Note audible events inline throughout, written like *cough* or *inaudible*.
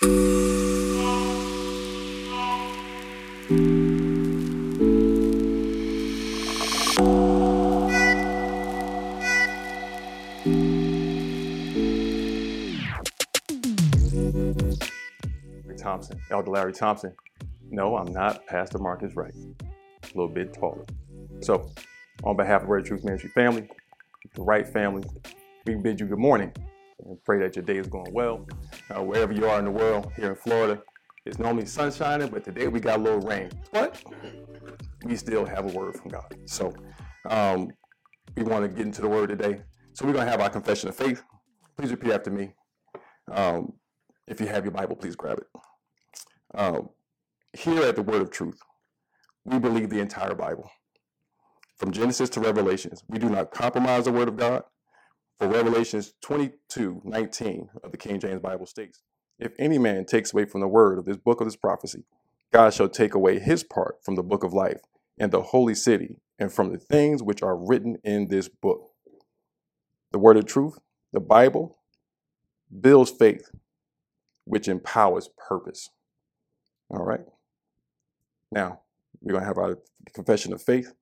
Thompson, Elder Larry Thompson. No, I'm not Pastor Marcus Wright. A little bit taller. So, on behalf of Red Truth Ministry family, the Wright family, we bid you good morning and pray that your day is going well. Uh, wherever you are in the world, here in Florida, it's normally sun shining, but today we got a little rain. But we still have a word from God. So um, we want to get into the word today. So we're going to have our confession of faith. Please repeat after me. Um, if you have your Bible, please grab it. Um, here at the Word of Truth, we believe the entire Bible. From Genesis to Revelations, we do not compromise the Word of God. For Revelations 22 19 of the King James Bible states, If any man takes away from the word of this book of this prophecy, God shall take away his part from the book of life and the holy city and from the things which are written in this book. The word of truth, the Bible, builds faith, which empowers purpose. All right. Now, we're going to have our confession of faith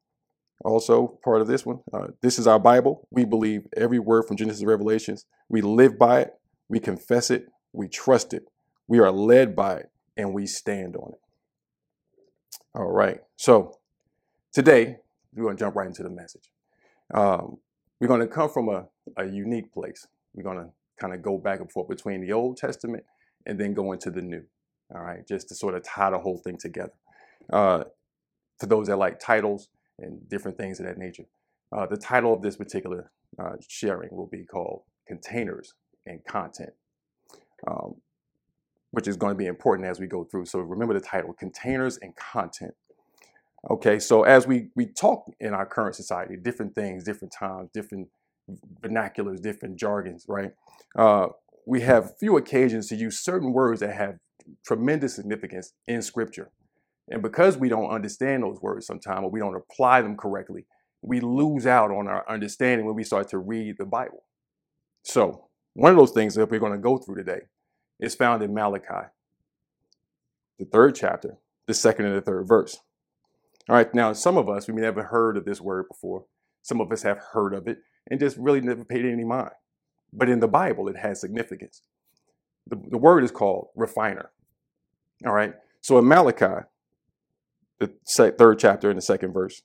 also part of this one. Uh, this is our Bible. We believe every word from Genesis to Revelations. We live by it. We confess it. We trust it. We are led by it and we stand on it. All right. So today, we're going to jump right into the message. Um, we're going to come from a, a unique place. We're going to kind of go back and forth between the Old Testament and then go into the New. All right. Just to sort of tie the whole thing together. Uh, for those that like titles, and different things of that nature. Uh, the title of this particular uh, sharing will be called Containers and Content, um, which is going to be important as we go through. So remember the title, Containers and Content. Okay, so as we, we talk in our current society, different things, different times, different vernaculars, different jargons, right? Uh, we have few occasions to use certain words that have tremendous significance in Scripture. And because we don't understand those words sometimes or we don't apply them correctly, we lose out on our understanding when we start to read the Bible. So, one of those things that we're going to go through today is found in Malachi, the third chapter, the second and the third verse. All right, now some of us, we may never heard of this word before. Some of us have heard of it and just really never paid any mind. But in the Bible, it has significance. The, the word is called refiner. All right, so in Malachi, the third chapter in the second verse,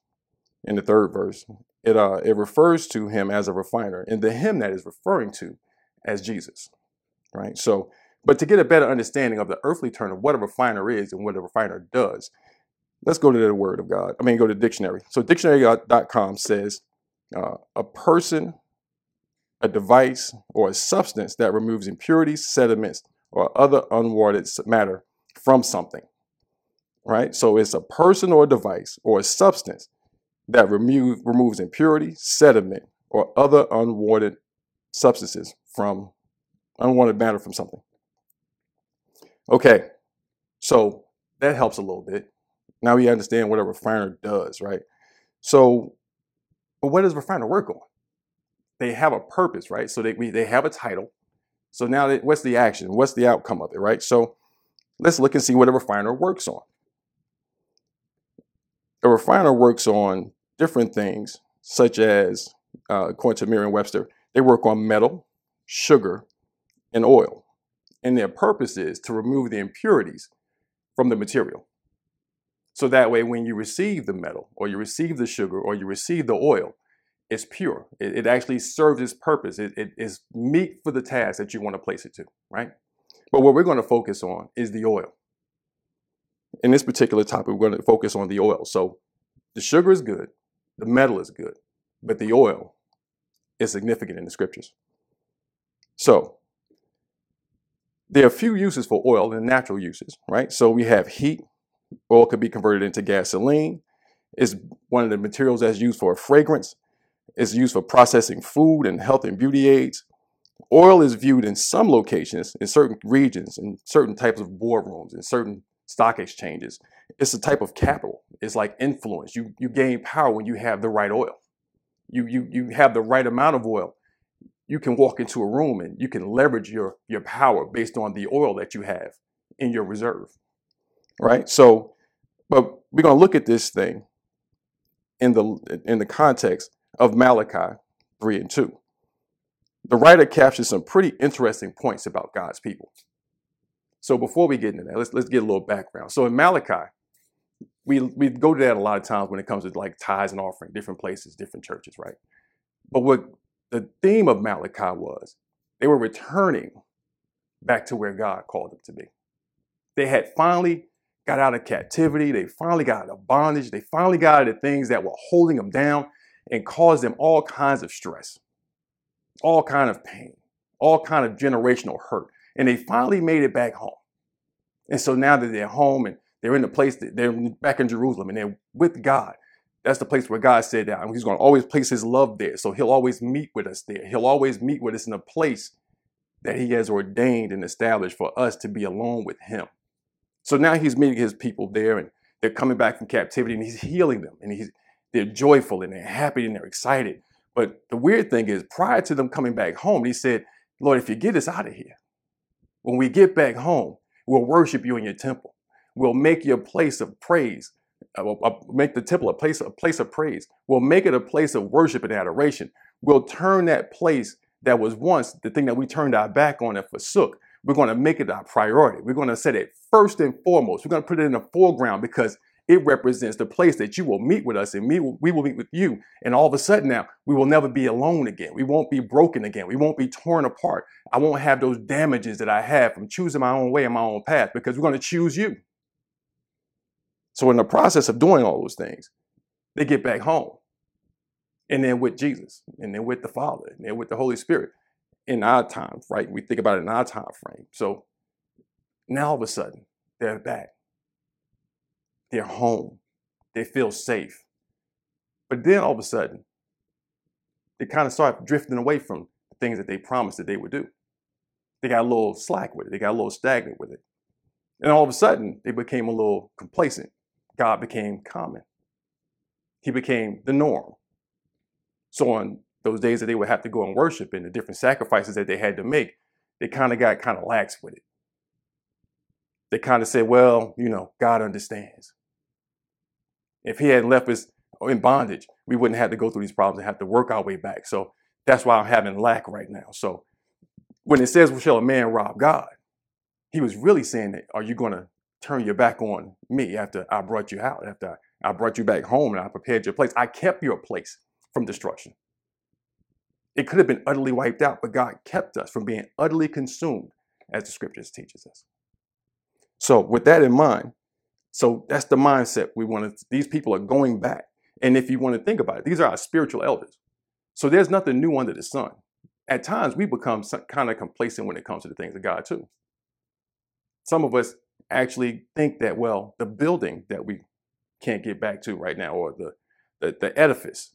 in the third verse, it uh, it refers to him as a refiner, and the him that is referring to as Jesus, right? So, but to get a better understanding of the earthly term of what a refiner is and what a refiner does, let's go to the Word of God. I mean, go to dictionary. So, dictionary.com says uh, a person, a device, or a substance that removes impurities, sediments, or other unwanted matter from something right? So it's a person or a device or a substance that remove, removes impurity, sediment, or other unwanted substances from unwanted matter from something. Okay, so that helps a little bit. Now we understand what a refiner does, right? So, but what does a refiner work on? They have a purpose, right? So they we, they have a title. So now, they, what's the action? What's the outcome of it, right? So let's look and see what a refiner works on a refiner works on different things, such as, uh, according to Merriam-Webster, they work on metal, sugar, and oil. And their purpose is to remove the impurities from the material. So that way, when you receive the metal, or you receive the sugar, or you receive the oil, it's pure. It, it actually serves its purpose. It, it is meet for the task that you want to place it to, right? But what we're going to focus on is the oil in this particular topic, we're going to focus on the oil. So the sugar is good, the metal is good, but the oil is significant in the scriptures. So there are a few uses for oil and natural uses, right? So we have heat. Oil could be converted into gasoline. It's one of the materials that's used for fragrance. It's used for processing food and health and beauty aids. Oil is viewed in some locations, in certain regions, in certain types of boardrooms, in certain stock exchanges. It's a type of capital. It's like influence. You you gain power when you have the right oil. You you you have the right amount of oil. you can walk into a room and you can leverage your, your power based on the oil that you have in your reserve. Right? So, but we're going to look at this thing in the in the context of Malachi 3 and 2. The writer captures some pretty interesting points about God's people. So before we get into that, let's let's get a little background. So in Malachi, we we go to that a lot of times when it comes to like tithes and offering, different places, different churches, right? But what the theme of Malachi was, they were returning back to where God called them to be. They had finally got out of captivity. They finally got out of bondage. They finally got out of the things that were holding them down and caused them all kinds of stress, all kind of pain, all kind of generational hurt. And they finally made it back home. And so now that they're home and they're in the place that they're back in Jerusalem and they're with God. That's the place where God said that He's going to always place His love there. So He'll always meet with us there. He'll always meet with us in a place that He has ordained and established for us to be alone with Him. So now He's meeting His people there and they're coming back from captivity and He's healing them and He's they're joyful and they're happy and they're excited. But the weird thing is, prior to them coming back home, He said, Lord, if you get us out of here, when we get back home, we'll worship you in your temple We'll make your place of praise, uh, uh, make the temple a place, a place of praise. We'll make it a place of worship and adoration. We'll turn that place that was once the thing that we turned our back on and forsook. We're going to make it our priority. We're going to set it first and foremost. We're going to put it in the foreground because it represents the place that you will meet with us and we will meet with you. And all of a sudden now, we will never be alone again. We won't be broken again. We won't be torn apart. I won't have those damages that I have from choosing my own way and my own path because we're going to choose you. So in the process of doing all those things, they get back home. And then with Jesus, and then with the Father, and then with the Holy Spirit in our time, right? We think about it in our time frame. So now all of a sudden, they're back. They're home. They feel safe. But then all of a sudden, they kind of start drifting away from the things that they promised that they would do. They got a little slack with it. They got a little stagnant with it. And all of a sudden, they became a little complacent. God became common. He became the norm. So on those days that they would have to go and worship and the different sacrifices that they had to make, they kind of got kind of lax with it. They kind of said, well, you know, God understands. If he hadn't left us in bondage, we wouldn't have to go through these problems and have to work our way back. So that's why I'm having lack right now. So when it says, well, shall a man rob God? He was really saying that, are you going to turn your back on me after I brought you out, after I brought you back home and I prepared your place. I kept your place from destruction. It could have been utterly wiped out, but God kept us from being utterly consumed, as the scriptures teaches us. So, with that in mind, so that's the mindset we want to. These people are going back, and if you want to think about it, these are our spiritual elders. So there's nothing new under the sun. At times, we become kind of complacent when it comes to the things of God too. Some of us actually think that, well, the building that we can't get back to right now, or the, the, the edifice,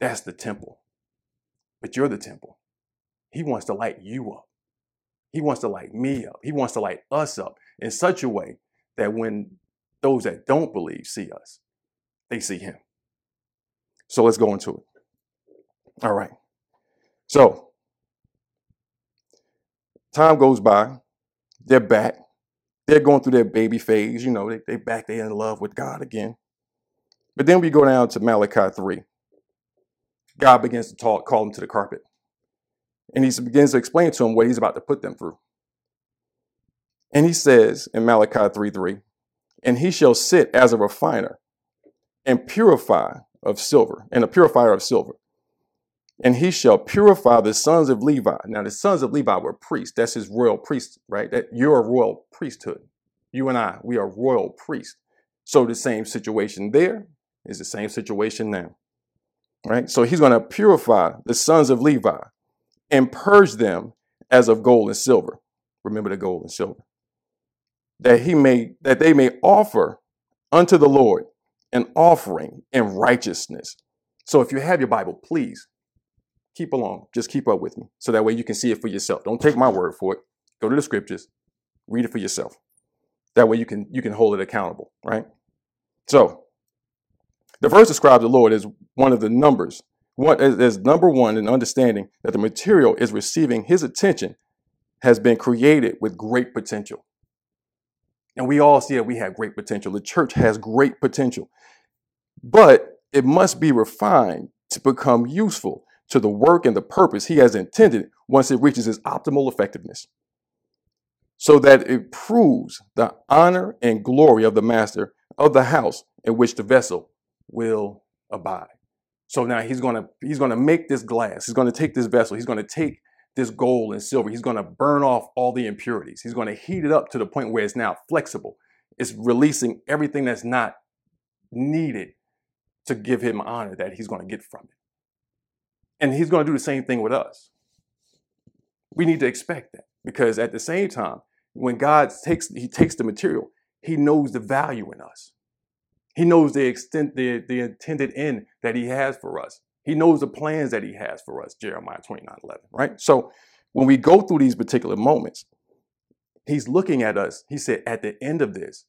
that's the temple. But you're the temple. He wants to light you up. He wants to light me up. He wants to light us up in such a way that when those that don't believe see us, they see him. So let's go into it. All right. So time goes by, they're back they're going through their baby phase. You know, they, they back they're in love with God again. But then we go down to Malachi 3. God begins to talk, call them to the carpet. And he begins to explain to them what he's about to put them through. And he says in Malachi 3 3, and he shall sit as a refiner and purify of silver, and a purifier of silver. And he shall purify the sons of Levi. Now, the sons of Levi were priests. That's his royal priest, right? That you're a royal priesthood. You and I, we are royal priests. So the same situation there is the same situation now. Right? So he's going to purify the sons of Levi and purge them as of gold and silver. Remember the gold and silver. That he may that they may offer unto the Lord an offering in righteousness. So if you have your Bible, please keep along. Just keep up with me. So that way you can see it for yourself. Don't take my word for it. Go to the scriptures, read it for yourself. That way you can you can hold it accountable, right? So the verse describes the Lord as one of the numbers One is number one in understanding that the material is receiving his attention has been created with great potential. And we all see that we have great potential. The church has great potential. But it must be refined to become useful to the work and the purpose he has intended once it reaches its optimal effectiveness. So that it proves the honor and glory of the master of the house in which the vessel will abide. So now he's gonna he's gonna make this glass. He's gonna take this vessel. He's gonna take this gold and silver. He's gonna burn off all the impurities. He's gonna heat it up to the point where it's now flexible. It's releasing everything that's not needed to give him honor that he's gonna get from it. And he's gonna do the same thing with us. We need to expect that because at the same time, when God takes he takes the material, he knows the value in us. He knows the extent, the, the intended end that he has for us. He knows the plans that he has for us, Jeremiah 29 11, right? So when we go through these particular moments, he's looking at us. He said, at the end of this,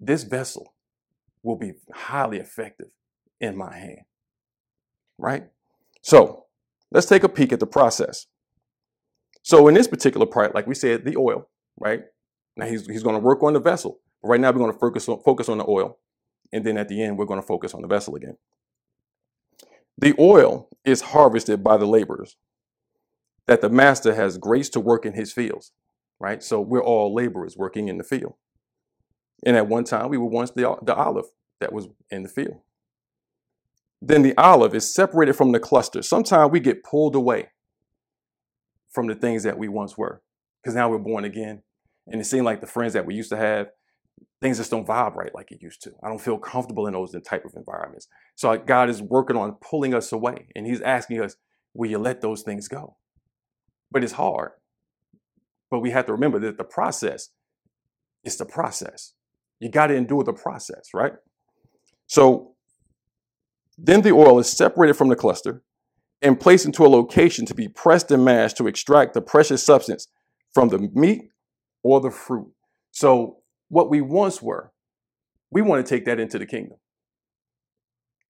this vessel will be highly effective in my hand, right? So let's take a peek at the process. So in this particular part, like we said, the oil, right? Now he's, he's going to work on the vessel. Right now we're going to focus on, focus on the oil. And then at the end, we're going to focus on the vessel again. The oil is harvested by the laborers that the master has grace to work in his fields, right? So we're all laborers working in the field. And at one time, we were once the, the olive that was in the field. Then the olive is separated from the cluster. Sometimes we get pulled away from the things that we once were because now we're born again. And it seemed like the friends that we used to have things just don't vibrate like it used to. I don't feel comfortable in those type of environments. So God is working on pulling us away, and He's asking us, "Will you let those things go?" But it's hard. But we have to remember that the process is the process. You got to endure the process, right? So then the oil is separated from the cluster and placed into a location to be pressed and mashed to extract the precious substance from the meat or the fruit. So what we once were, we want to take that into the kingdom.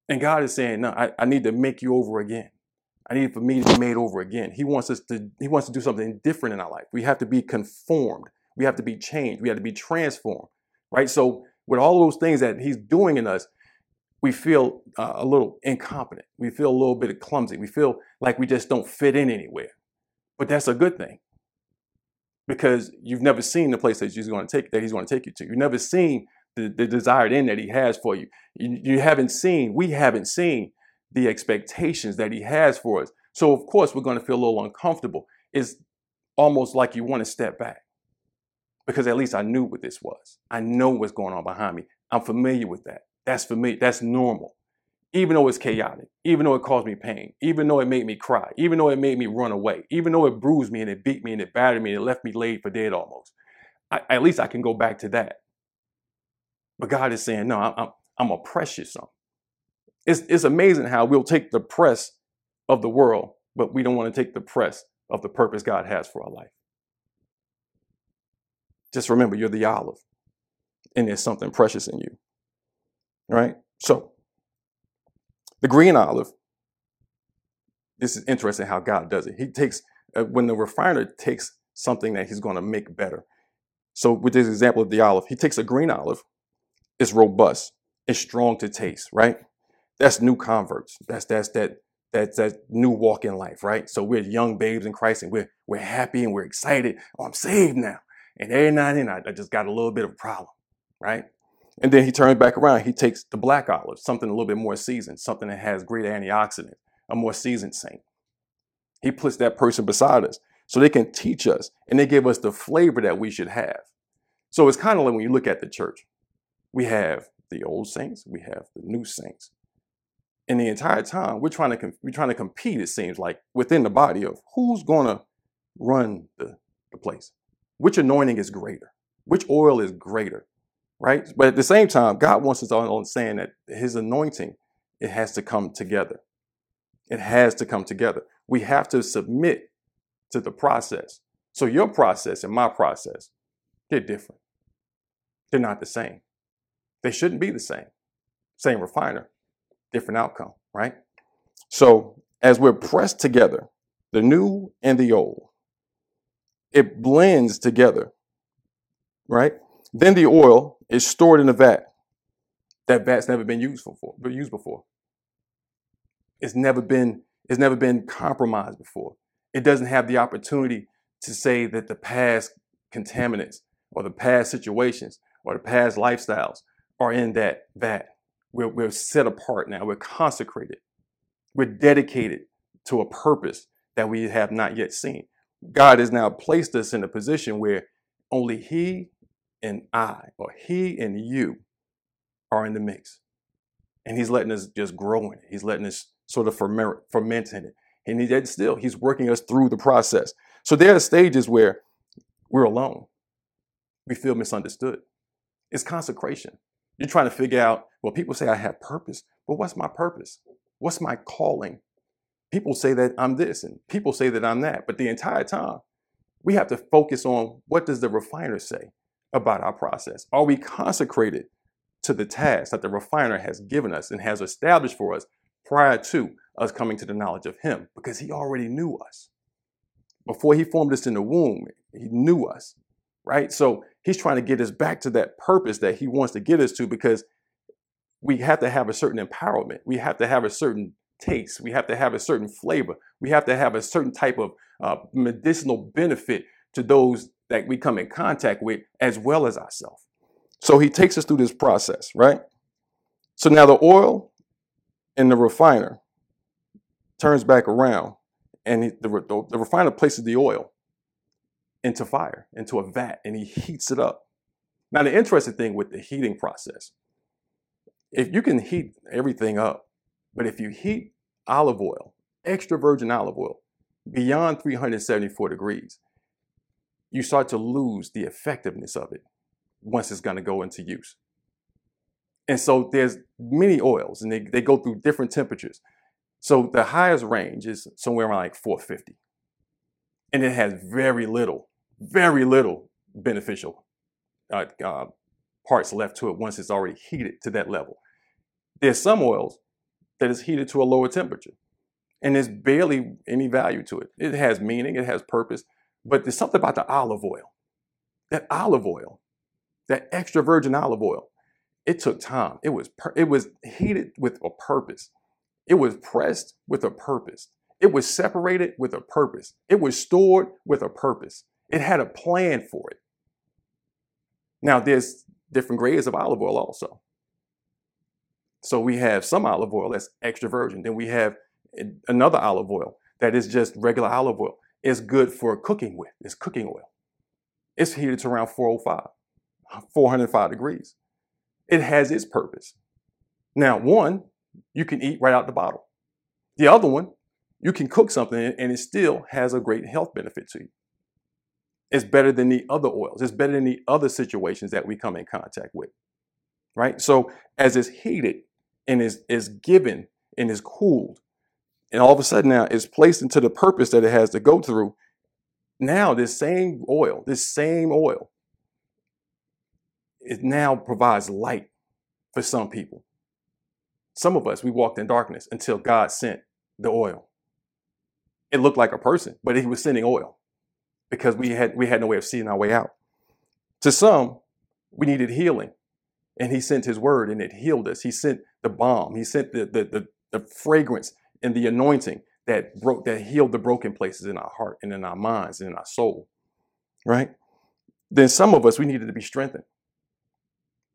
And God is saying, no, I, I need to make you over again. I need for me to be made over again. He wants us to, he wants to do something different in our life. We have to be conformed. We have to be changed. We have to be transformed. Right? So with all those things that he's doing in us, we feel uh, a little incompetent. We feel a little bit clumsy. We feel like we just don't fit in anywhere. But that's a good thing because you've never seen the place that he's going to take that he's going to take you to. You've never seen the, the desired end that he has for you. you. You haven't seen, we haven't seen the expectations that he has for us. So of course we're going to feel a little uncomfortable. It's almost like you want to step back. Because at least I knew what this was. I know what's going on behind me. I'm familiar with that. That's for me. That's normal even though it's chaotic, even though it caused me pain, even though it made me cry, even though it made me run away, even though it bruised me and it beat me and it battered me and it left me laid for dead almost. I, at least I can go back to that. But God is saying, no, I'm, I'm a precious son. It's, it's amazing how we'll take the press of the world, but we don't want to take the press of the purpose God has for our life. Just remember, you're the olive, and there's something precious in you. Right? So, the green olive, this is interesting how God does it. He takes, uh, when the refiner takes something that he's going to make better. So, with this example of the olive, he takes a green olive, it's robust, it's strong to taste, right? That's new converts. That's that's that that's that new walk in life, right? So we're young babes in Christ and we're we're happy and we're excited. Oh, I'm saved now. And every now and I just got a little bit of a problem, right? And then he turns back around. He takes the black olive, something a little bit more seasoned, something that has greater antioxidant, a more seasoned saint. He puts that person beside us so they can teach us and they give us the flavor that we should have. So it's kind of like when you look at the church, we have the old saints, we have the new saints. And the entire time we're trying to we're trying to compete, it seems like, within the body of who's gonna run the, the place. Which anointing is greater? Which oil is greater? Right? But at the same time, God wants us all on saying that His anointing, it has to come together. It has to come together. We have to submit to the process. So your process and my process, they're different. They're not the same. They shouldn't be the same. Same refiner, different outcome, right? So as we're pressed together, the new and the old, it blends together, right? Then the oil is stored in a vat. That vat's never been used before, used before. It's never been, it's never been compromised before. It doesn't have the opportunity to say that the past contaminants or the past situations or the past lifestyles are in that vat. We're, we're set apart now. We're consecrated. We're dedicated to a purpose that we have not yet seen. God has now placed us in a position where only He and I, or He and you, are in the mix. And He's letting us just grow in it. He's letting us sort of ferment, in it. And he, still, He's working us through the process. So there are stages where we're alone. We feel misunderstood. It's consecration. You're trying to figure out, well, people say I have purpose, but what's my purpose? What's my calling? People say that I'm this and people say that I'm that, but the entire time we have to focus on what does the refiner say about our process? Are we consecrated to the task that the refiner has given us and has established for us prior to us coming to the knowledge of him? Because he already knew us. Before he formed us in the womb, he knew us, right? So he's trying to get us back to that purpose that he wants to get us to because we have to have a certain empowerment. We have to have a certain taste. We have to have a certain flavor. We have to have a certain type of uh, medicinal benefit to those that we come in contact with as well as ourselves. So he takes us through this process, right? So now the oil in the refiner turns back around and the, the, the refiner places the oil into fire, into a vat, and he heats it up. Now, the interesting thing with the heating process, if you can heat everything up, but if you heat olive oil, extra virgin olive oil, beyond 374 degrees, you start to lose the effectiveness of it once it's going to go into use. And so there's many oils and they, they go through different temperatures. So the highest range is somewhere around like 450. And it has very little very little beneficial uh, uh, parts left to it once it's already heated to that level. There's some oils that is heated to a lower temperature, and there's barely any value to it. It has meaning, it has purpose, but there's something about the olive oil. That olive oil, that extra virgin olive oil, it took time. It was per- it was heated with a purpose. It was pressed with a purpose. It was separated with a purpose. It was stored with a purpose. It had a plan for it. Now, there's different grades of olive oil also. So we have some olive oil that's extra virgin. Then we have another olive oil that is just regular olive oil. It's good for cooking with. It's cooking oil. It's heated to around 405, 405 degrees. It has its purpose. Now, one, you can eat right out the bottle. The other one, you can cook something and it still has a great health benefit to you. It's better than the other oils. It's better than the other situations that we come in contact with. Right? So as it's heated and is, is given and is cooled, and all of a sudden now it's placed into the purpose that it has to go through, now this same oil, this same oil, it now provides light for some people. Some of us, we walked in darkness until God sent the oil. It looked like a person, but he was sending oil because we had we had no way of seeing our way out. To some, we needed healing. And he sent his word and it healed us. He sent the balm. He sent the, the, the, the fragrance and the anointing that broke that healed the broken places in our heart and in our minds and in our soul. Right? Then some of us we needed to be strengthened.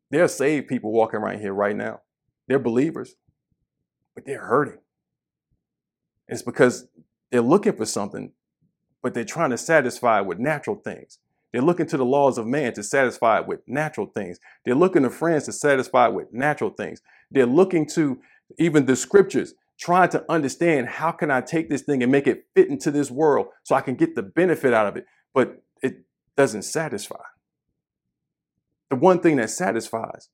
There are saved people walking around here right now. They're believers, but they're hurting. It's because they're looking for something but they're trying to satisfy with natural things. They're looking to the laws of man to satisfy with natural things. They're looking to friends to satisfy with natural things. They're looking to even the scriptures, trying to understand how can I take this thing and make it fit into this world so I can get the benefit out of it. But it doesn't satisfy. The one thing that satisfies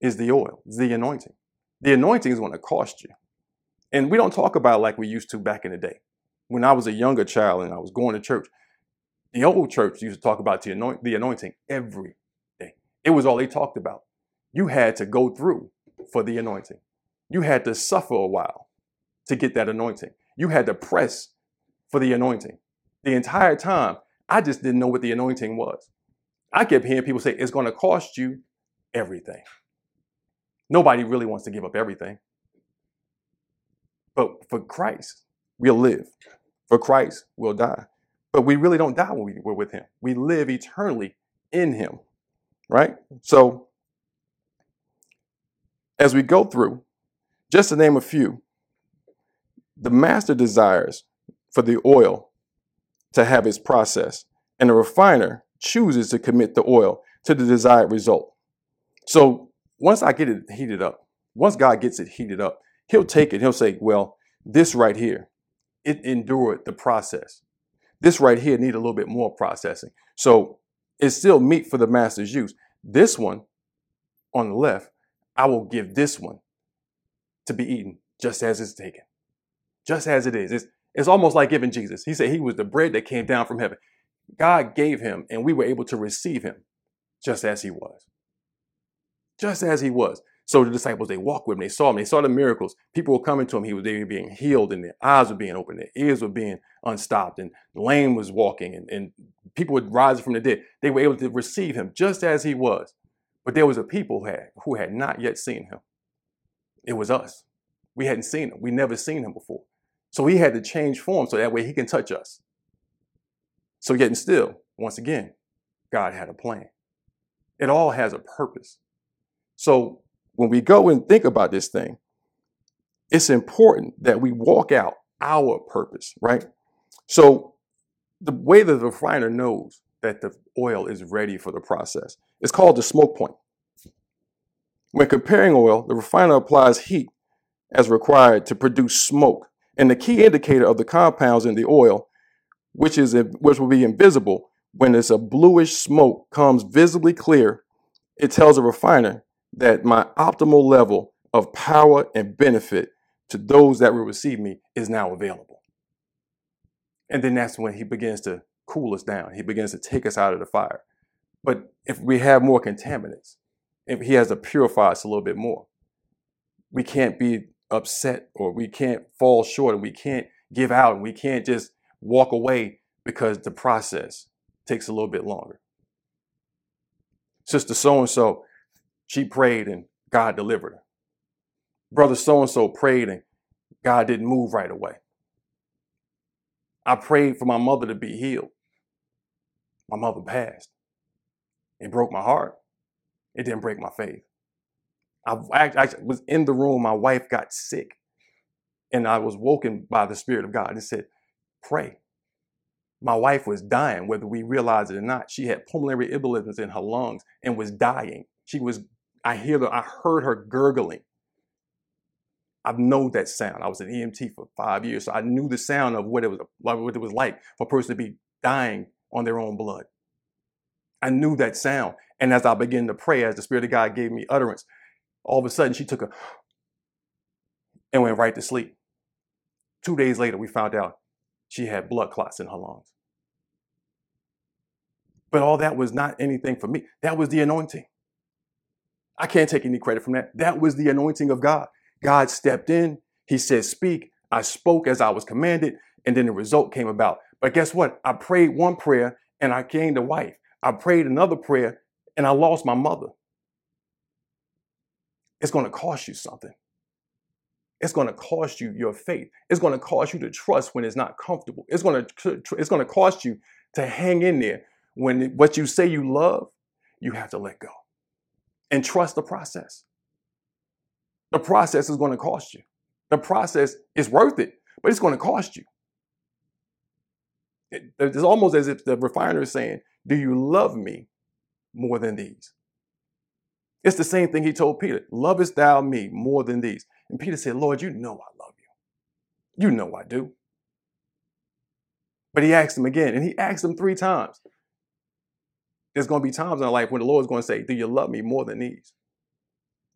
is the oil, the anointing. The anointing is going to cost you. And we don't talk about like we used to back in the day when I was a younger child and I was going to church, the old church used to talk about the, anoint, the anointing every day. It was all they talked about. You had to go through for the anointing. You had to suffer a while to get that anointing. You had to press for the anointing. The entire time, I just didn't know what the anointing was. I kept hearing people say, it's going to cost you everything. Nobody really wants to give up everything. But for Christ, we'll live. For Christ, we'll die. But we really don't die when we, we're with Him. We live eternally in Him, right? So, as we go through, just to name a few, the master desires for the oil to have its process, and the refiner chooses to commit the oil to the desired result. So once I get it heated up, once God gets it heated up, he'll take it. He'll say, well, this right here, it endured the process. This right here need a little bit more processing. So it's still meet for the master's use. This one on the left, I will give this one to be eaten just as it's taken, just as it is. It's, it's almost like giving Jesus. He said he was the bread that came down from heaven. God gave him, and we were able to receive him just as he was. Just as he was. So the disciples, they walked with him, they saw him, they saw the miracles. People were coming to him, he was they were being healed, and their eyes were being opened, their ears were being unstopped, and lame was walking, and, and people were rising from the dead. They were able to receive him just as he was. But there was a people who had, who had not yet seen him. It was us. We hadn't seen him. We never seen him before. So he had to change form so that way he can touch us. So yet and still, once again, God had a plan. It all has a purpose. So when we go and think about this thing, it's important that we walk out our purpose, right? So the way that the refiner knows that the oil is ready for the process is called the smoke point. When comparing oil, the refiner applies heat as required to produce smoke. And the key indicator of the compounds in the oil, which is which will be invisible when it's a bluish smoke comes visibly clear, it tells a refiner that my optimal level of power and benefit to those that will receive me is now available. And then that's when he begins to cool us down. He begins to take us out of the fire. But if we have more contaminants, if he has to purify us a little bit more, we can't be upset or we can't fall short and we can't give out and we can't just walk away because the process takes a little bit longer. Sister so and so she prayed and God delivered her. Brother so and so prayed and God didn't move right away. I prayed for my mother to be healed. My mother passed. It broke my heart. It didn't break my faith. I actually was in the room. My wife got sick, and I was woken by the Spirit of God and said, "Pray." My wife was dying, whether we realized it or not. She had pulmonary embolisms in her lungs and was dying. She was I hear I heard her gurgling. I know that sound. I was an EMT for five years, so I knew the sound of what it was what it was like for a person to be dying on their own blood. I knew that sound, and as I began to pray, as the Spirit of God gave me utterance, all of a sudden she took a and went right to sleep. Two days later, we found out she had blood clots in her lungs. But all that was not anything for me. That was the anointing. I can't take any credit from that. That was the anointing of God. God stepped in. He said, Speak. I spoke as I was commanded, and then the result came about. But guess what? I prayed one prayer and I gained a wife. I prayed another prayer and I lost my mother. It's going to cost you something. It's going to cost you your faith. It's going to cost you to trust when it's not comfortable. It's going to it's going to cost you to hang in there when what you say you love, you have to let go and trust the process. The process is going to cost you. The process is worth it, but it's going to cost you. It, it's almost as if the refiner is saying, Do you love me more than these? It's the same thing he told Peter Lovest thou me more than these? And Peter said, Lord, you know I love you. You know I do. But he asked him again, and he asked him three times there's going to be times in our life when the Lord's going to say, Do you love me more than these?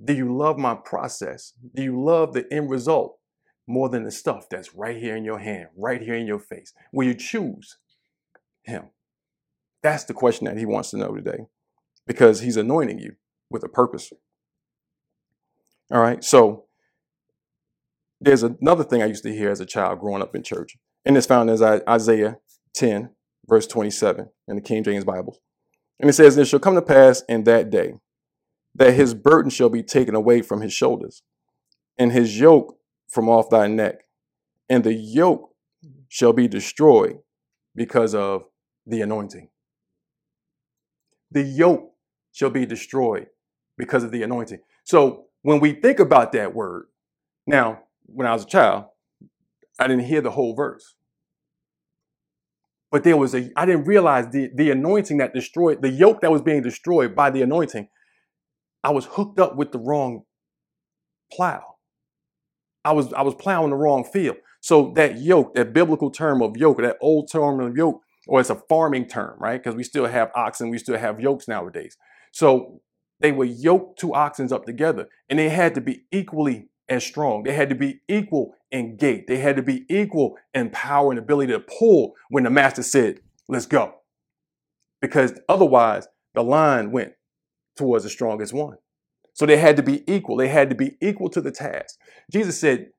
Do you love my process? Do you love the end result more than the stuff that's right here in your hand, right here in your face? Will you choose Him? That's the question that He wants to know today because He's anointing you with a purpose. All right, so there's another thing I used to hear as a child growing up in church, and it's found as Isaiah 10, verse 27 in the King James Bible. And it says, It shall come to pass in that day that his burden shall be taken away from his shoulders, and his yoke from off thy neck, and the yoke shall be destroyed because of the anointing. The yoke shall be destroyed because of the anointing. So when we think about that word, now, when I was a child, I didn't hear the whole verse. But there was a, I didn't realize the, the anointing that destroyed, the yoke that was being destroyed by the anointing. I was hooked up with the wrong plow. I was, I was plowing the wrong field. So that yoke, that biblical term of yoke, that old term of yoke, or it's a farming term, right? Because we still have oxen, we still have yokes nowadays. So they were yoked two oxen up together and they had to be equally as strong. They had to be equal in gait. They had to be equal in power and ability to pull when the master said, let's go. Because otherwise, the line went towards the strongest one. So they had to be equal. They had to be equal to the task. Jesus said,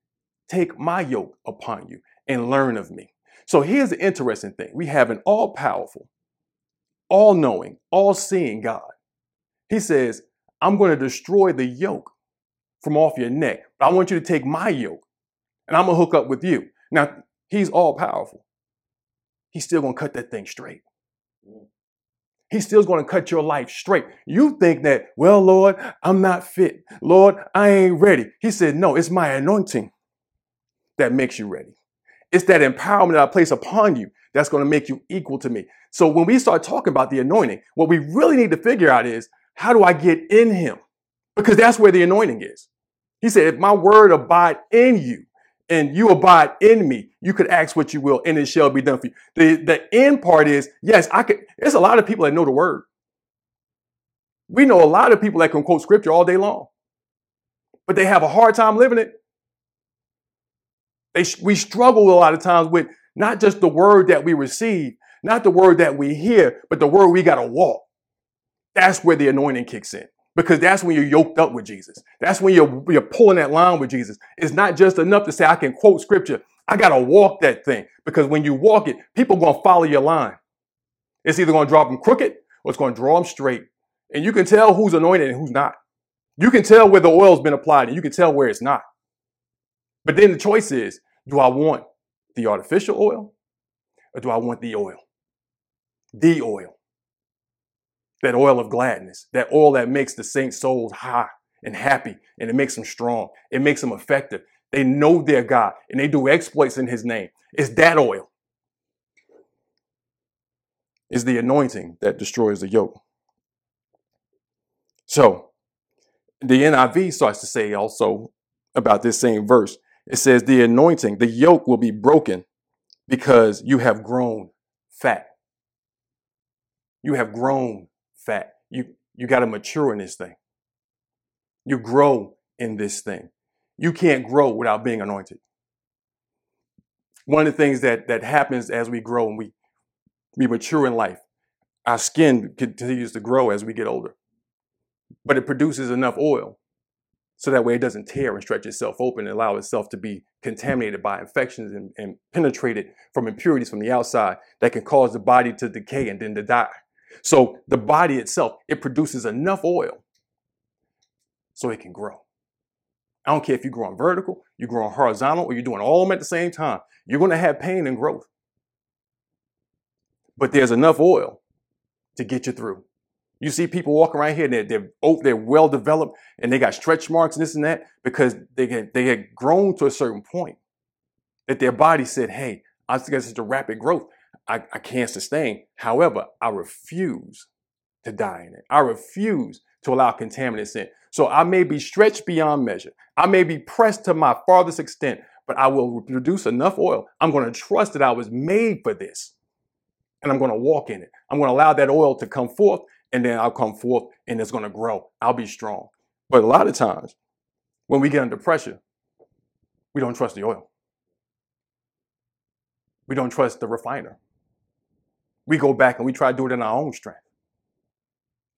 Take my yoke upon you and learn of me. So here's the interesting thing we have an all powerful, all knowing, all seeing God. He says, I'm going to destroy the yoke from off your neck. I want you to take my yoke and I'm going to hook up with you. Now, he's all powerful. He's still going to cut that thing straight. He's still going to cut your life straight. You think that, well, Lord, I'm not fit. Lord, I ain't ready. He said, no, it's my anointing that makes you ready. It's that empowerment that I place upon you that's going to make you equal to me. So when we start talking about the anointing, what we really need to figure out is how do I get in him? Because that's where the anointing is. He said, if my word abide in you and you abide in me, you could ask what you will and it shall be done for you. The, the end part is, yes, I could, there's a lot of people that know the word. We know a lot of people that can quote scripture all day long, but they have a hard time living it. They, we struggle a lot of times with not just the word that we receive, not the word that we hear, but the word we got to walk. That's where the anointing kicks in because that's when you're yoked up with Jesus. That's when you're, you're pulling that line with Jesus. It's not just enough to say, I can quote scripture. I got to walk that thing because when you walk it, people going to follow your line. It's either going to drop them crooked or it's going to draw them straight. And you can tell who's anointed and who's not. You can tell where the oil's been applied and you can tell where it's not. But then the choice is, do I want the artificial oil or do I want the oil? The oil. That oil of gladness, that oil that makes the saints' souls high and happy and it makes them strong. It makes them effective. They know their God and they do exploits in his name. It's that oil. Is the anointing that destroys the yoke. So the NIV starts to say also about this same verse it says, The anointing, the yoke will be broken because you have grown fat. You have grown fat. You, you got to mature in this thing. You grow in this thing. You can't grow without being anointed. One of the things that, that happens as we grow and we, we mature in life, our skin continues to grow as we get older, but it produces enough oil so that way it doesn't tear and stretch itself open and allow itself to be contaminated by infections and, and penetrated from impurities from the outside that can cause the body to decay and then to die. So the body itself, it produces enough oil so it can grow. I don't care if you're growing vertical, you're growing horizontal, or you're doing all of them at the same time. You're going to have pain and growth. But there's enough oil to get you through. You see people walking around here they're, they're, they're well developed and they got stretch marks and this and that because they get, they had grown to a certain point that their body said, hey, I got such a rapid growth. I, I can't sustain. However, I refuse to die in it. I refuse to allow contaminants in. So I may be stretched beyond measure. I may be pressed to my farthest extent, but I will produce enough oil. I'm going to trust that I was made for this and I'm going to walk in it. I'm going to allow that oil to come forth and then I'll come forth and it's going to grow. I'll be strong. But a lot of times when we get under pressure, we don't trust the oil. We don't trust the refiner. We go back and we try to do it in our own strength.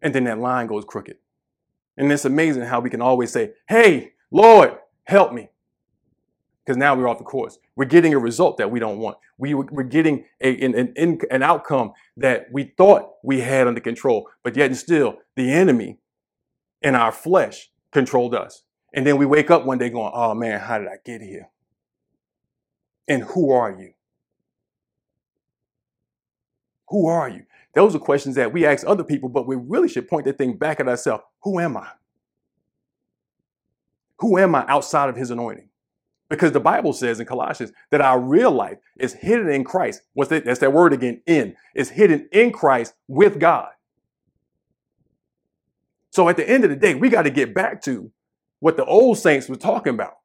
And then that line goes crooked. And it's amazing how we can always say, Hey, Lord, help me. because now we're off the course. We're getting a result that we don't want. We, we're getting a, an, an, an outcome that we thought we had under control, but yet and still the enemy in our flesh controlled us. And then we wake up one day going, oh man, how did I get here? And who are you? Who are you? Those are questions that we ask other people, but we really should point that thing back at ourselves. Who am I? Who am I outside of his anointing? Because the Bible says in Colossians that our real life is hidden in Christ. What's that? That's that word again, in. Is hidden in Christ with God. So at the end of the day, we got to get back to what the old saints were talking about.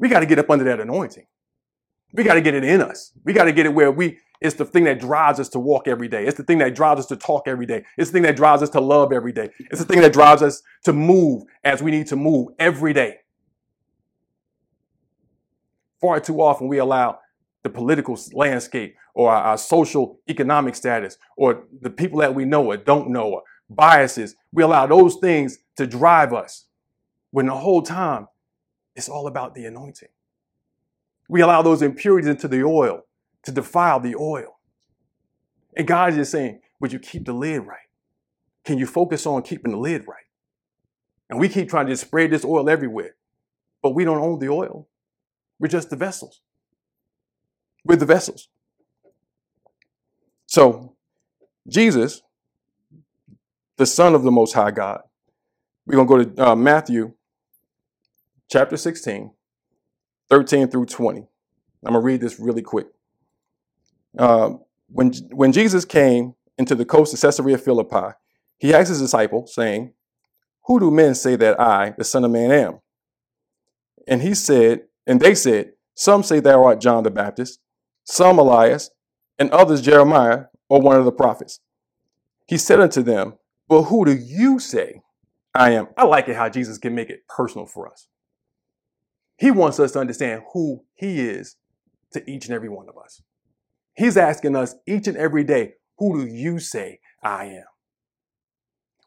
We got to get up under that anointing. We got to get it in us. We got to get it where we, it's the thing that drives us to walk every day. It's the thing that drives us to talk every day. It's the thing that drives us to love every day. It's the thing that drives us to move as we need to move every day. Far too often we allow the political landscape or our, our social economic status or the people that we know or don't know or biases. We allow those things to drive us when the whole time it's all about the anointing. We allow those impurities into the oil to defile the oil. And God is just saying, would you keep the lid right? Can you focus on keeping the lid right? And we keep trying to spread this oil everywhere, but we don't own the oil. We're just the vessels. We're the vessels. So, Jesus the Son of the Most High God. We're going to go to uh, Matthew chapter 16, 13 through 20. I'm going to read this really quick. Uh, when, when Jesus came into the coast of Caesarea Philippi, he asked his disciples, saying, Who do men say that I, the Son of Man, am? And he said, and they said, Some say thou art John the Baptist, some Elias, and others Jeremiah or one of the prophets. He said unto them, but who do you say I am? I like it how Jesus can make it personal for us. He wants us to understand who He is to each and every one of us. He's asking us each and every day, who do you say I am?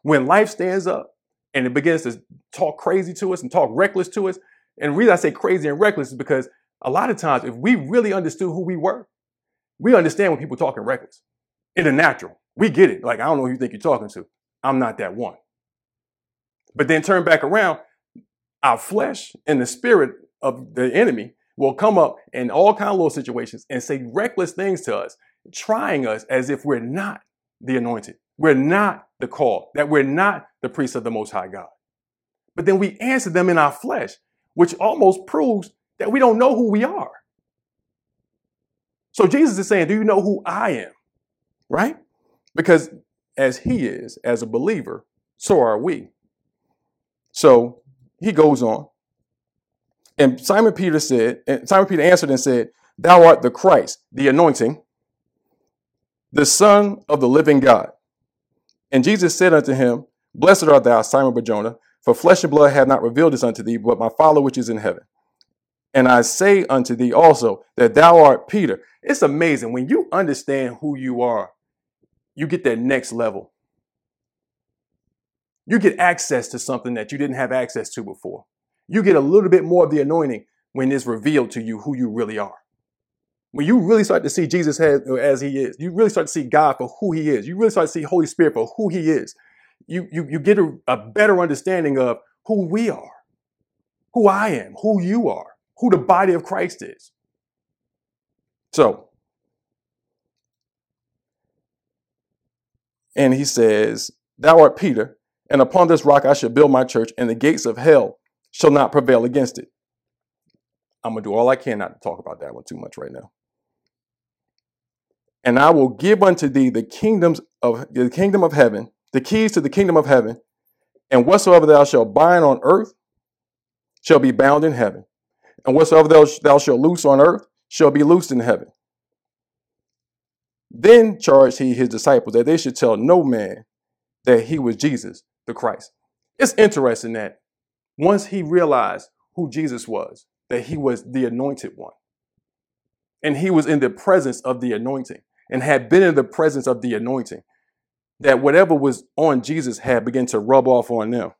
When life stands up and it begins to talk crazy to us and talk reckless to us, and the reason I say crazy and reckless is because a lot of times, if we really understood who we were, we understand when people talking reckless in the natural. We get it. Like, I don't know who you think you're talking to. I'm not that one. But then turn back around, our flesh and the spirit of the enemy will come up in all kind of little situations and say reckless things to us, trying us as if we're not the anointed. We're not the called, that we're not the priest of the most high God. But then we answer them in our flesh, which almost proves that we don't know who we are. So Jesus is saying, Do you know who I am? Right? Because as he is, as a believer, so are we. So he goes on. And Simon Peter said, and Simon Peter answered and said, Thou art the Christ, the anointing, the Son of the living God. And Jesus said unto him, Blessed art thou, Simon Barjona, for flesh and blood have not revealed this unto thee, but my Father which is in heaven. And I say unto thee also that thou art Peter. It's amazing when you understand who you are you get that next level. You get access to something that you didn't have access to before. You get a little bit more of the anointing when it's revealed to you who you really are. When you really start to see Jesus as, uh, as he is, you really start to see God for who he is. You really start to see Holy Spirit for who he is. You, you, you get a, a better understanding of who we are, who I am, who you are, who the body of Christ is. So, and he says, Thou art Peter, and upon this rock I shall build my church, and the gates of hell shall not prevail against it. I'm going to do all I can not to talk about that one too much right now. And I will give unto thee the kingdoms of the kingdom of heaven, the keys to the kingdom of heaven, and whatsoever thou shalt bind on earth shall be bound in heaven, and whatsoever thou, thou shalt loose on earth shall be loosed in heaven. Then charged he his disciples that they should tell no man that he was Jesus, the Christ. It's interesting that once he realized who Jesus was, that he was the anointed one, and he was in the presence of the anointing, and had been in the presence of the anointing, that whatever was on Jesus had begun to rub off on them.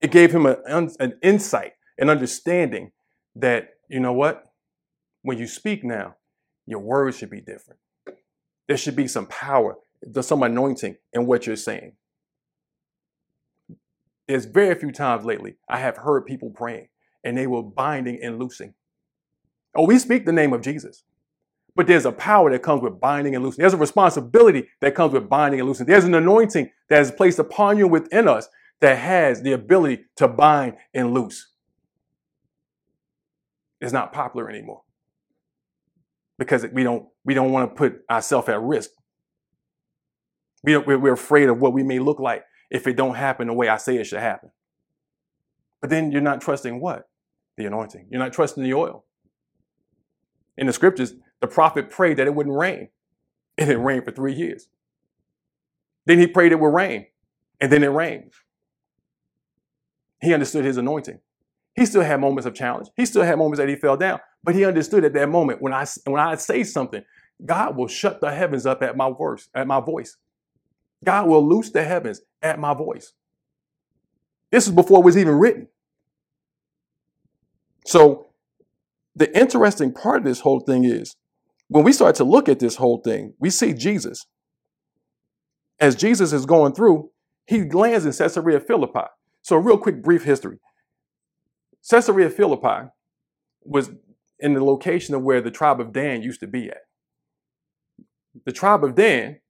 It gave him an insight, an understanding that, you know what? When you speak now, your words should be different. There should be some power, there's some anointing in what you're saying. There's very few times lately I have heard people praying and they were binding and loosing. Oh, we speak the name of Jesus. But there's a power that comes with binding and loosing. There's a responsibility that comes with binding and loosing. There's an anointing that is placed upon you within us that has the ability to bind and loose. It's not popular anymore because we don't we don't want to put ourselves at risk. We we're afraid of what we may look like if it don't happen the way I say it should happen. But then you're not trusting what? The anointing. You're not trusting the oil. In the scriptures, the prophet prayed that it wouldn't rain. And it rained for three years. Then he prayed it would rain. And then it rained. He understood his anointing. He still had moments of challenge. He still had moments that he fell down. But he understood at that moment when I when I say something, God will shut the heavens up at my voice, at my voice. God will loose the heavens at my voice. This is before it was even written. So the interesting part of this whole thing is when we start to look at this whole thing, we see Jesus. As Jesus is going through, he lands in Caesarea Philippi. So, a real quick, brief history. Caesarea Philippi was in the location of where the tribe of Dan used to be at. The tribe of Dan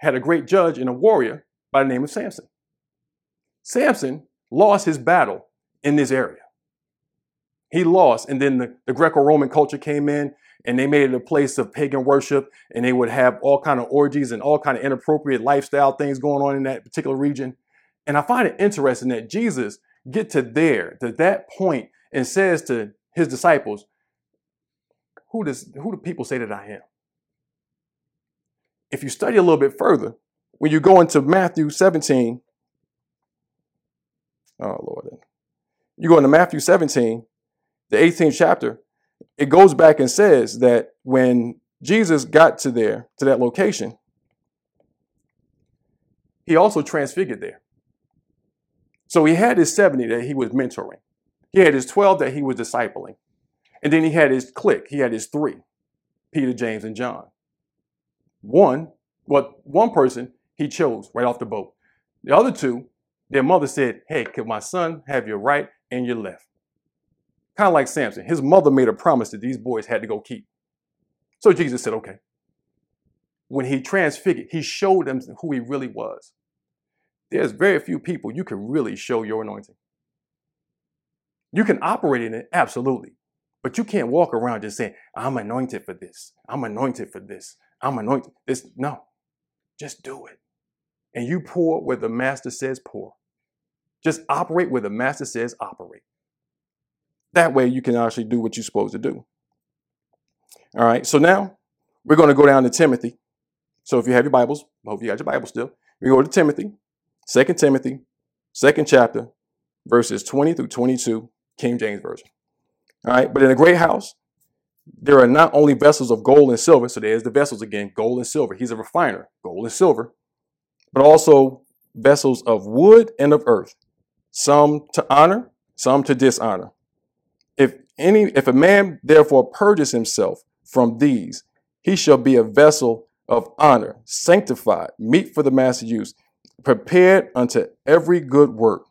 had a great judge and a warrior by the name of Samson. Samson lost his battle in this area. He lost, and then the, the Greco-Roman culture came in and they made it a place of pagan worship and they would have all kind of orgies and all kind of inappropriate lifestyle things going on in that particular region. And I find it interesting that Jesus get to there, to that point, and says to his disciples, who does who do people say that I am? If you study a little bit further, when you go into Matthew 17, oh Lord, you go into Matthew 17, the 18th chapter, it goes back and says that when Jesus got to there, to that location, he also transfigured there. So he had his 70 that he was mentoring. He had his 12 that he was discipling. And then he had his clique. He had his three, Peter, James, and John. One, well, one person he chose right off the boat. The other two, their mother said, Hey, could my son have your right and your left? Kind of like Samson. His mother made a promise that these boys had to go keep. So Jesus said, Okay. When he transfigured, he showed them who he really was. There's very few people you can really show your anointing. You can operate in it, absolutely. But you can't walk around just saying, I'm anointed for this. I'm anointed for this. I'm anointed. This no. Just do it. And you pour where the master says pour. Just operate where the master says operate. That way you can actually do what you're supposed to do. All right, so now we're going to go down to Timothy. So if you have your Bibles, I hope you got your Bible still. We go to Timothy, Second Timothy, second chapter, verses 20 through 22, King James Version. All right, but in a great house, there are not only vessels of gold and silver, so there's the vessels again, gold and silver. He's a refiner, gold and silver, but also vessels of wood and of earth, some to honor, some to dishonor. If any, if a man therefore purges himself from these, he shall be a vessel of honor, sanctified, meet for the master use, prepared unto every good work.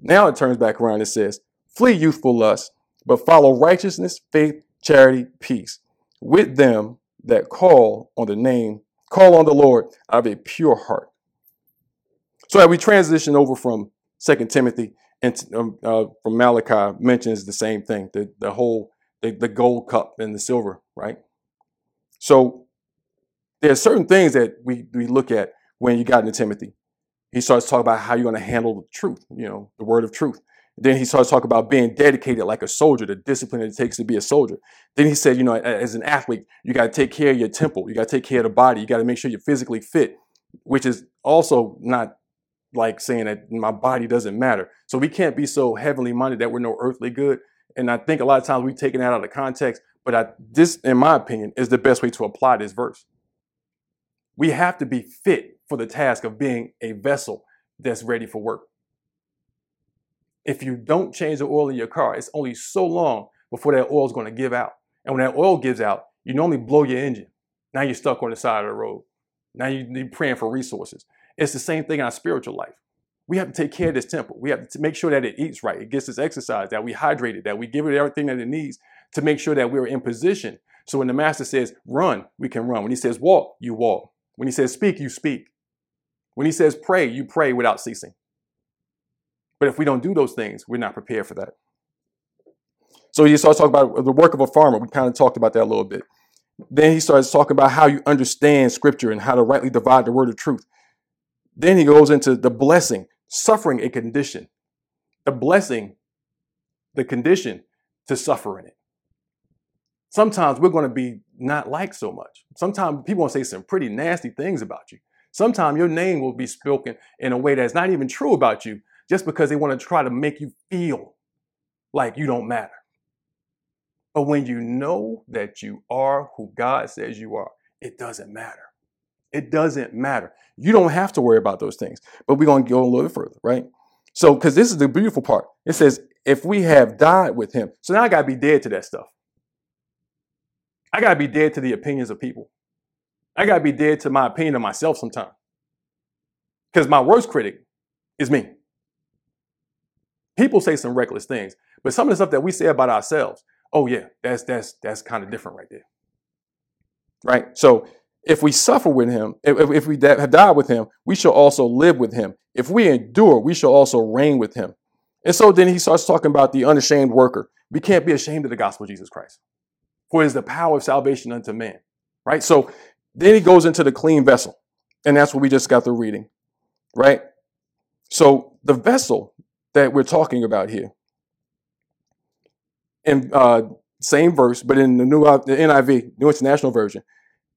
Now it turns back around and says, Flee youthful lust, but follow righteousness, faith, charity, peace with them that call on the name, call on the Lord out of a pure heart. So as we transition over from Second Timothy and um, uh, from Malachi mentions the same thing, the, the whole, the, the gold cup and the silver, right? So there are certain things that we, we look at when you got into Timothy. He starts talking about how you're going to handle the truth, you know, the word of truth. Then he starts talking about being dedicated like a soldier, the discipline it takes to be a soldier. Then he said, you know, as an athlete, you got to take care of your temple. You got to take care of the body. You got to make sure you're physically fit, which is also not like saying that my body doesn't matter. So we can't be so heavenly minded that we're no earthly good. And I think a lot of times we've taken that out of context. But I, this, in my opinion, is the best way to apply this verse. We have to be fit for the task of being a vessel that's ready for work. If you don't change the oil in your car, it's only so long before that oil is going to give out. And when that oil gives out, you normally blow your engine. Now you're stuck on the side of the road. Now you're praying for resources. It's the same thing in our spiritual life. We have to take care of this temple. We have to make sure that it eats right, it gets its exercise, that we hydrate it, that we give it everything that it needs to make sure that we're in position. So when the master says run, we can run. When he says walk, you walk. When he says speak, you speak. When he says pray, you pray without ceasing. But if we don't do those things, we're not prepared for that. So he starts talking about the work of a farmer. We kind of talked about that a little bit. Then he starts talking about how you understand scripture and how to rightly divide the word of truth. Then he goes into the blessing, suffering a condition. The blessing, the condition to suffer in it. Sometimes we're going to be not liked so much. Sometimes people will say some pretty nasty things about you. Sometimes your name will be spoken in a way that's not even true about you just because they want to try to make you feel like you don't matter. But when you know that you are who God says you are, it doesn't matter. It doesn't matter. You don't have to worry about those things. But we're going to go a little bit further, right? So, because this is the beautiful part. It says, if we have died with him. So now I got to be dead to that stuff. I got to be dead to the opinions of people. I got to be dead to my opinion of myself sometimes. Because my worst critic is me. People say some reckless things, but some of the stuff that we say about ourselves, oh yeah, that's that's that's kind of different right there. Right? So if we suffer with him, if, if we have died with him, we shall also live with him. If we endure, we shall also reign with him. And so then he starts talking about the unashamed worker. We can't be ashamed of the gospel of Jesus Christ. For it is the power of salvation unto man. Right? So then he goes into the clean vessel. And that's what we just got through reading. Right? So the vessel that we're talking about here, And uh, same verse, but in the new the NIV, New International Version,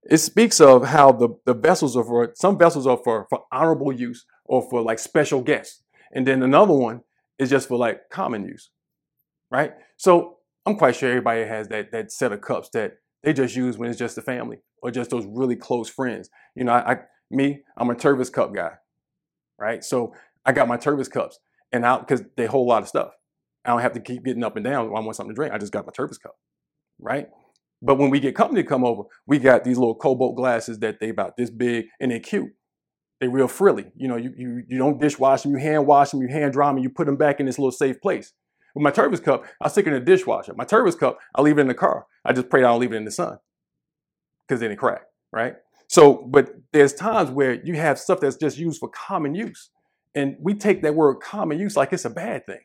it speaks of how the, the vessels are for some vessels are for, for honorable use or for like special guests. And then another one is just for like common use. Right? So I'm quite sure everybody has that that set of cups that they just use when it's just the family or just those really close friends. You know, I, I me, I'm a Tervis cup guy. Right? So I got my Tervis cups and out because they hold a lot of stuff. I don't have to keep getting up and down I want something to drink. I just got my Tervis cup. Right? But when we get company to come over, we got these little cobalt glasses that they about this big and they're cute. They real frilly. You know, you, you, you don't dishwash them, you hand wash them, you hand dry them, you put them back in this little safe place. With my Tervis cup, I stick it in the dishwasher. My Tervis cup, I leave it in the car. I just pray I don't leave it in the sun because then it crack, right? So, but there's times where you have stuff that's just used for common use. And we take that word common use like it's a bad thing.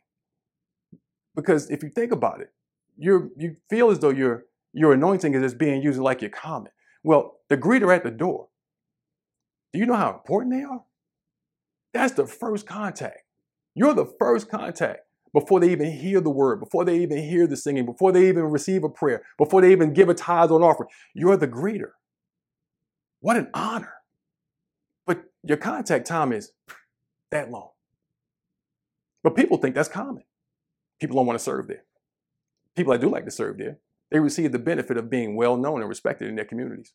Because if you think about it, you you feel as though you're your anointing is just being used like your common. Well, the greeter at the door, do you know how important they are? That's the first contact. You're the first contact before they even hear the word, before they even hear the singing, before they even receive a prayer, before they even give a tithe or an offering. You're the greeter. What an honor. But your contact time is that long. But people think that's common. People don't want to serve there. People that do like to serve there, they receive the benefit of being well known and respected in their communities.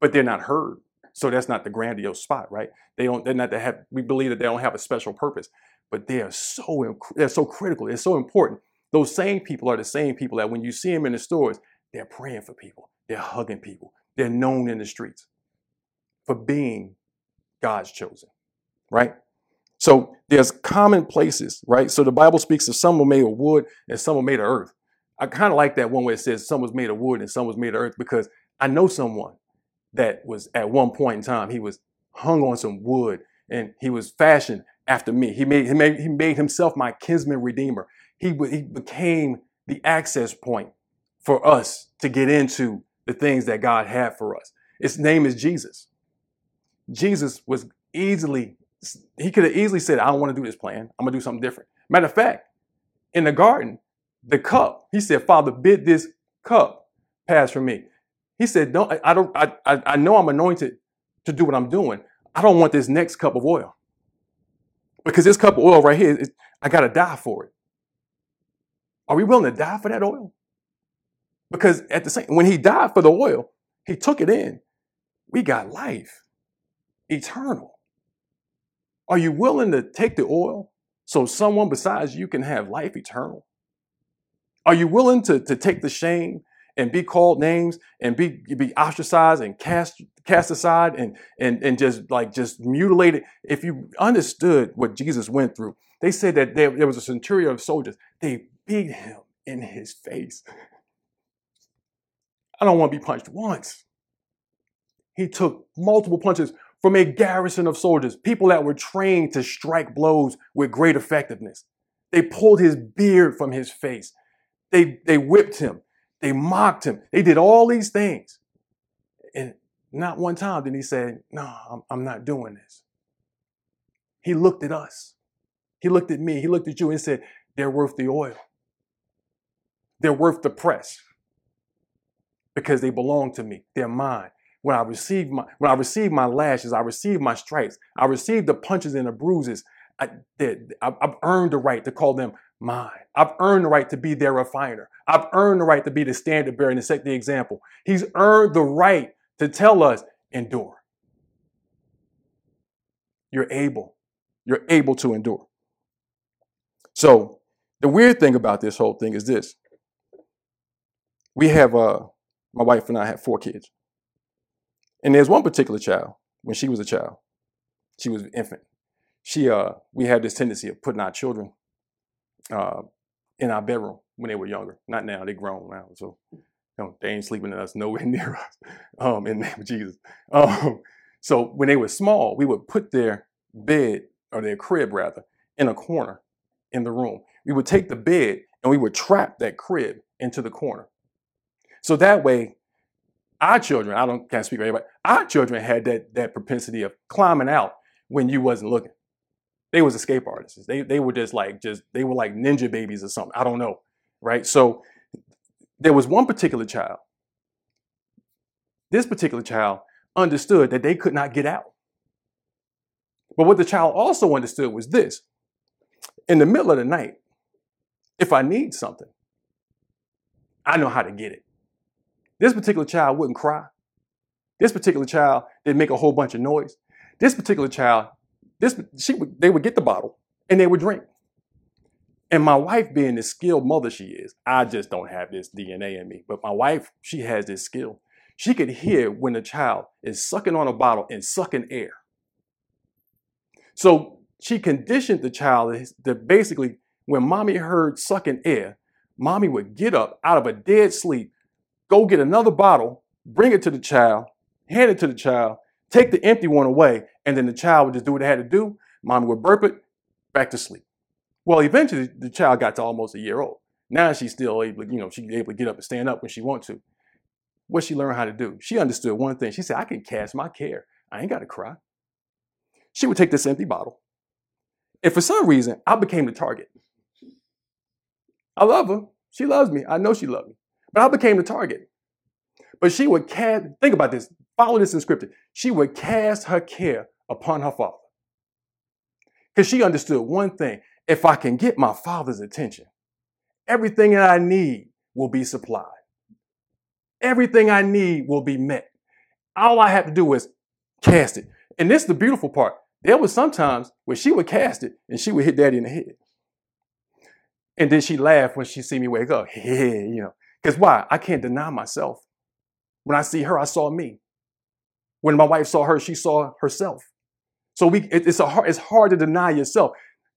But they're not heard. So that's not the grandiose spot, right? They don't, they're not to have, we believe that they don't have a special purpose, but they are so, they're so critical. They're so important. Those same people are the same people that when you see them in the stores, they're praying for people. They're hugging people. They're known in the streets for being God's chosen, right? So there's common places, right? So the Bible speaks of some were made of wood and some were made of earth. I kind of like that one where it says some was made of wood and some was made of earth because I know someone that was at one point in time, he was hung on some wood and he was fashioned after me. He made, he made, he made himself my kinsman redeemer. He, he became the access point for us to get into the things that God had for us. His name is Jesus. Jesus was easily, he could have easily said, I don't want to do this plan. I'm going to do something different. Matter of fact, in the garden, the cup. He said, Father, bid this cup pass from me. He said, Don't I don't I, I know I'm anointed to do what I'm doing. I don't want this next cup of oil. Because this cup of oil right here, I gotta die for it. Are we willing to die for that oil? Because at the same when he died for the oil, he took it in. We got life, eternal. Are you willing to take the oil so someone besides you can have life eternal? Are you willing to, to take the shame and be called names and be be ostracized and cast cast aside and and and just like just mutilated. If you understood what Jesus went through, they said that there, there was a centurion of soldiers. They beat him in his face. I don't want to be punched once. He took multiple punches from a garrison of soldiers, people that were trained to strike blows with great effectiveness. They pulled his beard from his face. They, they whipped him. They mocked him. They did all these things. And not one time did he say, No, I'm, I'm not doing this. He looked at us. He looked at me. He looked at you and said, They're worth the oil. They're worth the press because they belong to me. They're mine. When I receive my when I receive my lashes, I receive my stripes, I receive the punches and the bruises. I, I've earned the right to call them mine. I've earned the right to be their refiner. I've earned the right to be the standard bearer and to set the example. He's earned the right to tell us, endure. You're able. You're able to endure. So the weird thing about this whole thing is this. We have uh my wife and I have four kids. And there's one particular child, when she was a child, she was an infant. She uh we had this tendency of putting our children uh, in our bedroom when they were younger. Not now, they're grown now. So you know, they ain't sleeping in us nowhere *laughs* near us. Um, in the name of Jesus. Um, so when they were small, we would put their bed or their crib rather in a corner in the room. We would take the bed and we would trap that crib into the corner. So that way, our children, I don't can't speak for anybody, our children had that that propensity of climbing out when you wasn't looking. They was escape artists. They they were just like just they were like ninja babies or something. I don't know, right? So there was one particular child. This particular child understood that they could not get out. But what the child also understood was this: in the middle of the night, if I need something, I know how to get it. This particular child wouldn't cry. This particular child didn't make a whole bunch of noise. This particular child this she would they would get the bottle and they would drink. And my wife, being the skilled mother she is, I just don't have this DNA in me. But my wife, she has this skill. She could hear when a child is sucking on a bottle and sucking air. So she conditioned the child to basically, when mommy heard sucking air, mommy would get up out of a dead sleep, go get another bottle, bring it to the child, hand it to the child, take the empty one away, and then the child would just do what it had to do. Mom would burp it, back to sleep. Well, eventually the child got to almost a year old. Now she's still able, you know, she's able to get up and stand up when she wants to. What she learned how to do? She understood one thing. She said, I can cast my care. I ain't got to cry. She would take this empty bottle. And for some reason, I became the target. I love her. She loves me. I know she loves me. But I became the target. But she would cast, think about this, follow this in scripture. She would cast her care upon her father. Because she understood one thing if I can get my father's attention, everything that I need will be supplied. Everything I need will be met. All I have to do is cast it. And this is the beautiful part. There was sometimes where she would cast it and she would hit daddy in the head. And then she laughed when she see me wake up. *laughs* Yeah, you know. Because why? I can't deny myself. When I see her, I saw me. When my wife saw her, she saw herself. So we, it, it's, a hard, it's hard to deny yourself.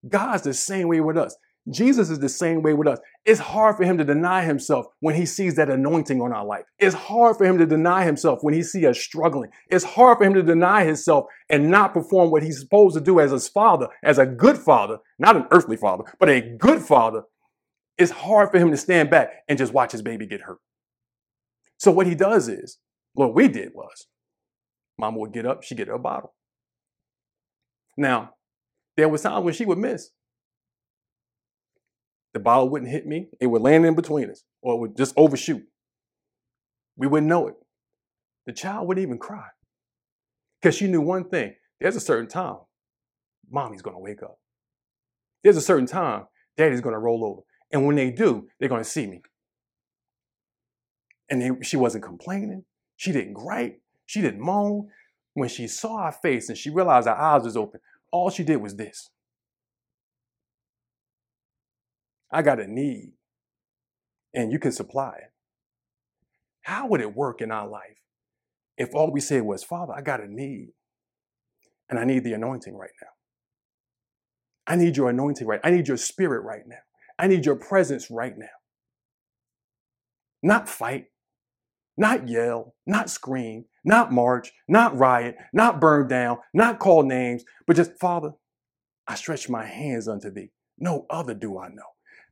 God's the same way with us. Jesus is the same way with us. It's hard for him to deny himself when he sees that anointing on our life. It's hard for him to deny himself when he sees us struggling. It's hard for him to deny himself and not perform what he's supposed to do as his father, as a good father, not an earthly father, but a good father. It's hard for him to stand back and just watch his baby get hurt. So what he does is, what we did was, Mama would get up, she'd get her a bottle. Now, there was times when she would miss. The bottle wouldn't hit me, it would land in between us, or it would just overshoot. We wouldn't know it. The child wouldn't even cry. Because she knew one thing there's a certain time mommy's gonna wake up. There's a certain time daddy's gonna roll over. And when they do, they're gonna see me. And they, she wasn't complaining. She didn't gripe. She didn't moan. When she saw our face and she realized our eyes was open, all she did was this. I got a need, and you can supply it. How would it work in our life if all we said was, Father, I got a need, and I need the anointing right now? I need your anointing right. I need your spirit right now. I need your presence right now. Not fight, not yell, not scream, not march, not riot, not burn down, not call names, but just, Father, I stretch my hands unto thee. No other do I know.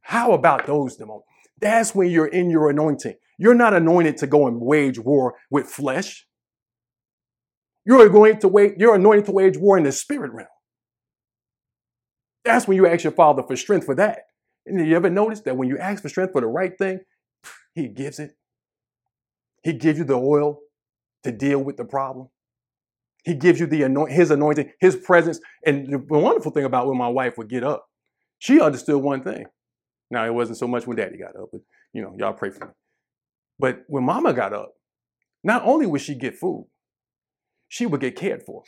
How about those demons? That's when you're in your anointing. You're not anointed to go and wage war with flesh. You're going to wait, you're anointed to wage war in the spirit realm. That's when you ask your father for strength for that. And you ever notice that when you ask for strength for the right thing, he gives it. He gives you the oil to deal with the problem. He gives you the anoint, his anointing, his presence. And the wonderful thing about when my wife would get up, she understood one thing. Now it wasn't so much when daddy got up, but you know, y'all pray for me. But when mama got up, not only would she get food, she would get cared for.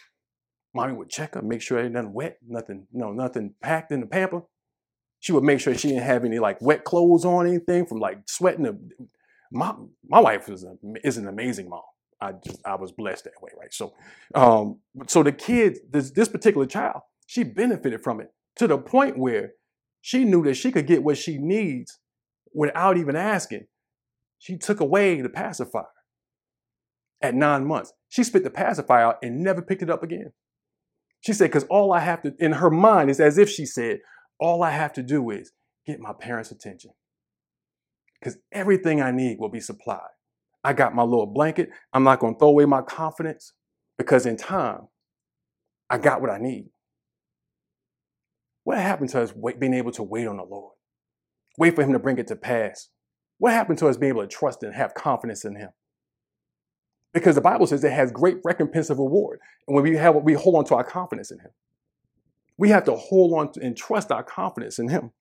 Mommy would check her, make sure ain't nothing wet, nothing, no, nothing packed in the pamper. She would make sure she didn't have any like wet clothes on, anything from like sweating. My my wife is, a, is an amazing mom. I just I was blessed that way, right? So, um, so the kid, this this particular child, she benefited from it to the point where she knew that she could get what she needs without even asking. She took away the pacifier at nine months. She spit the pacifier out and never picked it up again. She said, because all I have to, in her mind, is as if she said, all I have to do is get my parents' attention. Because everything I need will be supplied. I got my little blanket. I'm not going to throw away my confidence because in time, I got what I need. What happened to us being able to wait on the Lord? Wait for Him to bring it to pass. What happened to us being able to trust and have confidence in Him? Because the Bible says it has great recompense of reward. And when we have we hold on to our confidence in him. We have to hold on to and trust our confidence in him.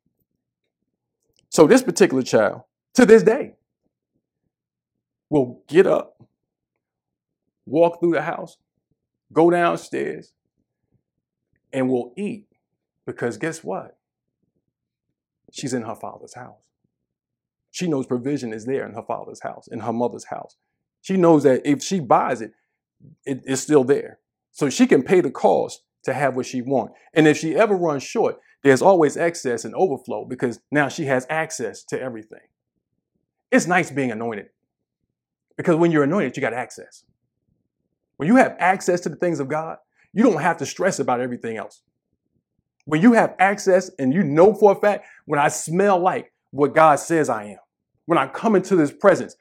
So this particular child, to this day, will get up, walk through the house, go downstairs, and will eat. Because guess what? She's in her father's house. She knows provision is there in her father's house, in her mother's house. She knows that if she buys it, it it's still there. So she can pay the cost to have what she wants. And if she ever runs short, there's always excess and overflow because now she has access to everything. It's nice being anointed because when you're anointed, you got access. When you have access to the things of God, you don't have to stress about everything else. When you have access and you know for a fact, when I smell like what God says I am, when I come into this presence,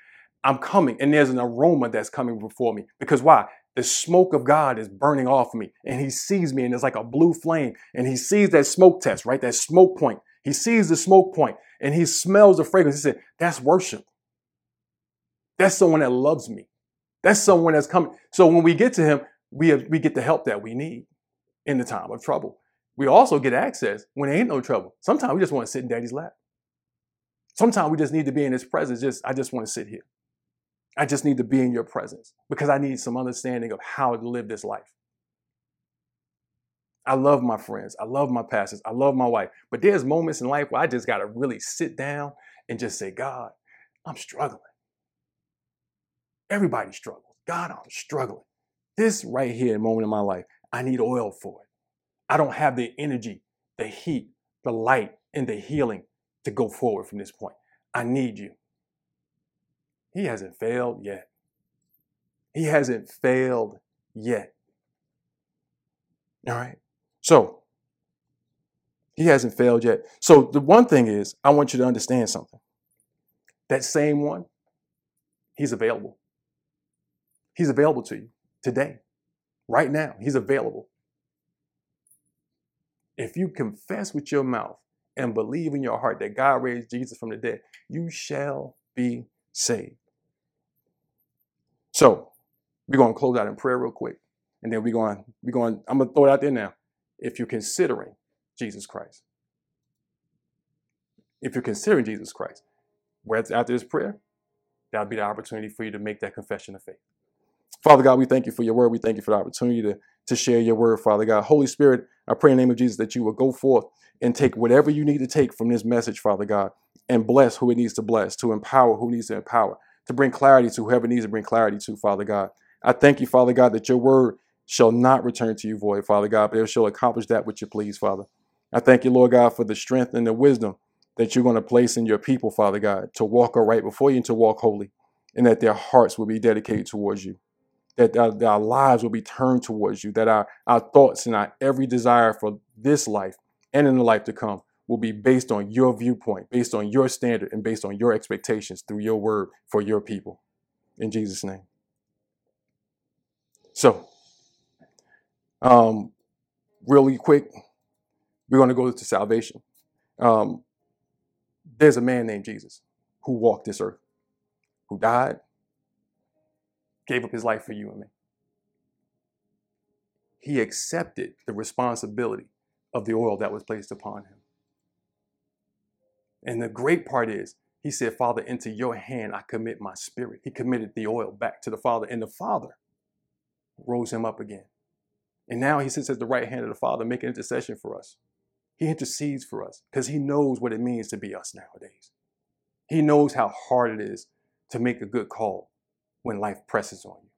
I'm coming, and there's an aroma that's coming before me. Because why? The smoke of God is burning off me, and He sees me, and it's like a blue flame, and He sees that smoke test, right? That smoke point. He sees the smoke point, and He smells the fragrance. He said, "That's worship. That's someone that loves me. That's someone that's coming." So when we get to Him, we have, we get the help that we need in the time of trouble. We also get access when there ain't no trouble. Sometimes we just want to sit in Daddy's lap. Sometimes we just need to be in His presence. Just I just want to sit here. I just need to be in your presence because I need some understanding of how to live this life. I love my friends. I love my pastors. I love my wife. But there's moments in life where I just got to really sit down and just say, God, I'm struggling. Everybody struggles. God, I'm struggling. This right here moment in my life, I need oil for it. I don't have the energy, the heat, the light, and the healing to go forward from this point. I need you. He hasn't failed yet. He hasn't failed yet. All right. So, he hasn't failed yet. So, the one thing is, I want you to understand something. That same one, he's available. He's available to you today, right now. He's available. If you confess with your mouth and believe in your heart that God raised Jesus from the dead, you shall be saved. So we're going to close out in prayer real quick. And then we're going, we're going, I'm going to throw it out there now. If you're considering Jesus Christ, if you're considering Jesus Christ, after this prayer, that'll be the opportunity for you to make that confession of faith. Father God, we thank you for your word. We thank you for the opportunity to, to share your word, Father God. Holy Spirit, I pray in the name of Jesus that you will go forth and take whatever you need to take from this message, Father God, and bless who it needs to bless, to empower who needs to empower, to bring clarity to whoever needs to bring clarity to, Father God. I thank you, Father God, that your word shall not return to you void, Father God, but it shall accomplish that which you please, Father. I thank you, Lord God, for the strength and the wisdom that you're going to place in your people, Father God, to walk aright before you and to walk holy, and that their hearts will be dedicated towards you, that our, that our lives will be turned towards you, that our, our thoughts and our every desire for this life and in the life to come will be based on your viewpoint, based on your standard, and based on your expectations through your word for your people. In Jesus' name. So, um, really quick, we're going to go to salvation. Um, there's a man named Jesus who walked this earth, who died, gave up his life for you and me. He accepted the responsibility of the oil that was placed upon him. And the great part is, he said, Father, into your hand I commit my spirit. He committed the oil back to the Father, and the Father rose him up again. And now he sits at the right hand of the Father, making intercession for us. He intercedes for us because he knows what it means to be us nowadays. He knows how hard it is to make a good call when life presses on you.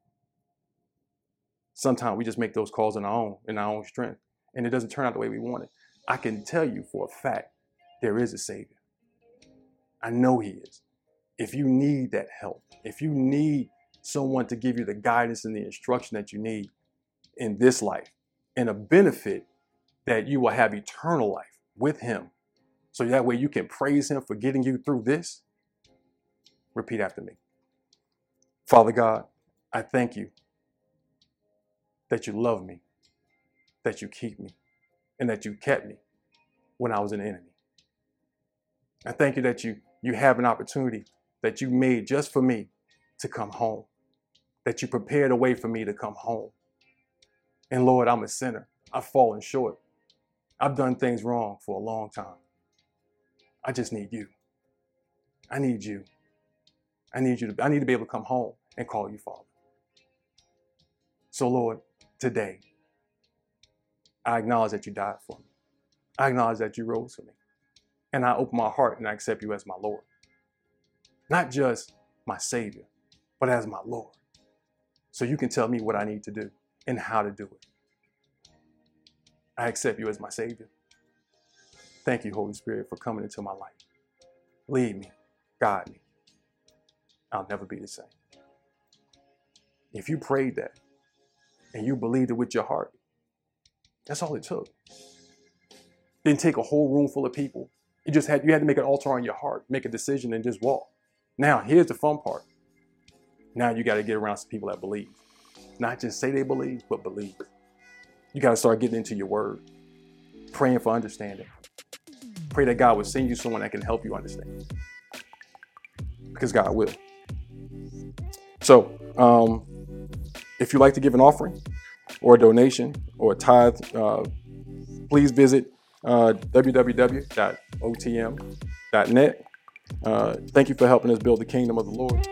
Sometimes we just make those calls on our own, in our own strength, and it doesn't turn out the way we want it. I can tell you for a fact there is a Savior. I know He is. If you need that help, if you need someone to give you the guidance and the instruction that you need in this life, and a benefit that you will have eternal life with Him. So that way you can praise Him for getting you through this. Repeat after me. Father God, I thank you that you love me, that you keep me, and that you kept me when I was an enemy. I thank you that you, you have an opportunity that you made just for me to come home, that you prepared a way for me to come home. And Lord, I'm a sinner. I've fallen short. I've done things wrong for a long time. I just need you. I need you. I need you to I need to be able to come home and call you Father. So Lord, today I acknowledge that you died for me. I acknowledge that you rose for me. And I open my heart and I accept you as my Lord. Not just my Savior, but as my Lord. So you can tell me what I need to do and how to do it. I accept you as my Savior. Thank you, Holy Spirit, for coming into my life. Lead me, guide me. I'll never be the same. If you prayed that and you believed it with your heart, that's all it took. Didn't take a whole room full of people. You just had you had to make an altar on your heart, make a decision, and just walk. Now, here's the fun part. Now you got to get around some people that believe. Not just say they believe, but believe. You got to start getting into your word, praying for understanding. Pray that God will send you someone that can help you understand. Because God will. So, um, if you'd like to give an offering or a donation or a tithe, uh, please visit uh, www.otm.net. Uh, thank you for helping us build the kingdom of the Lord.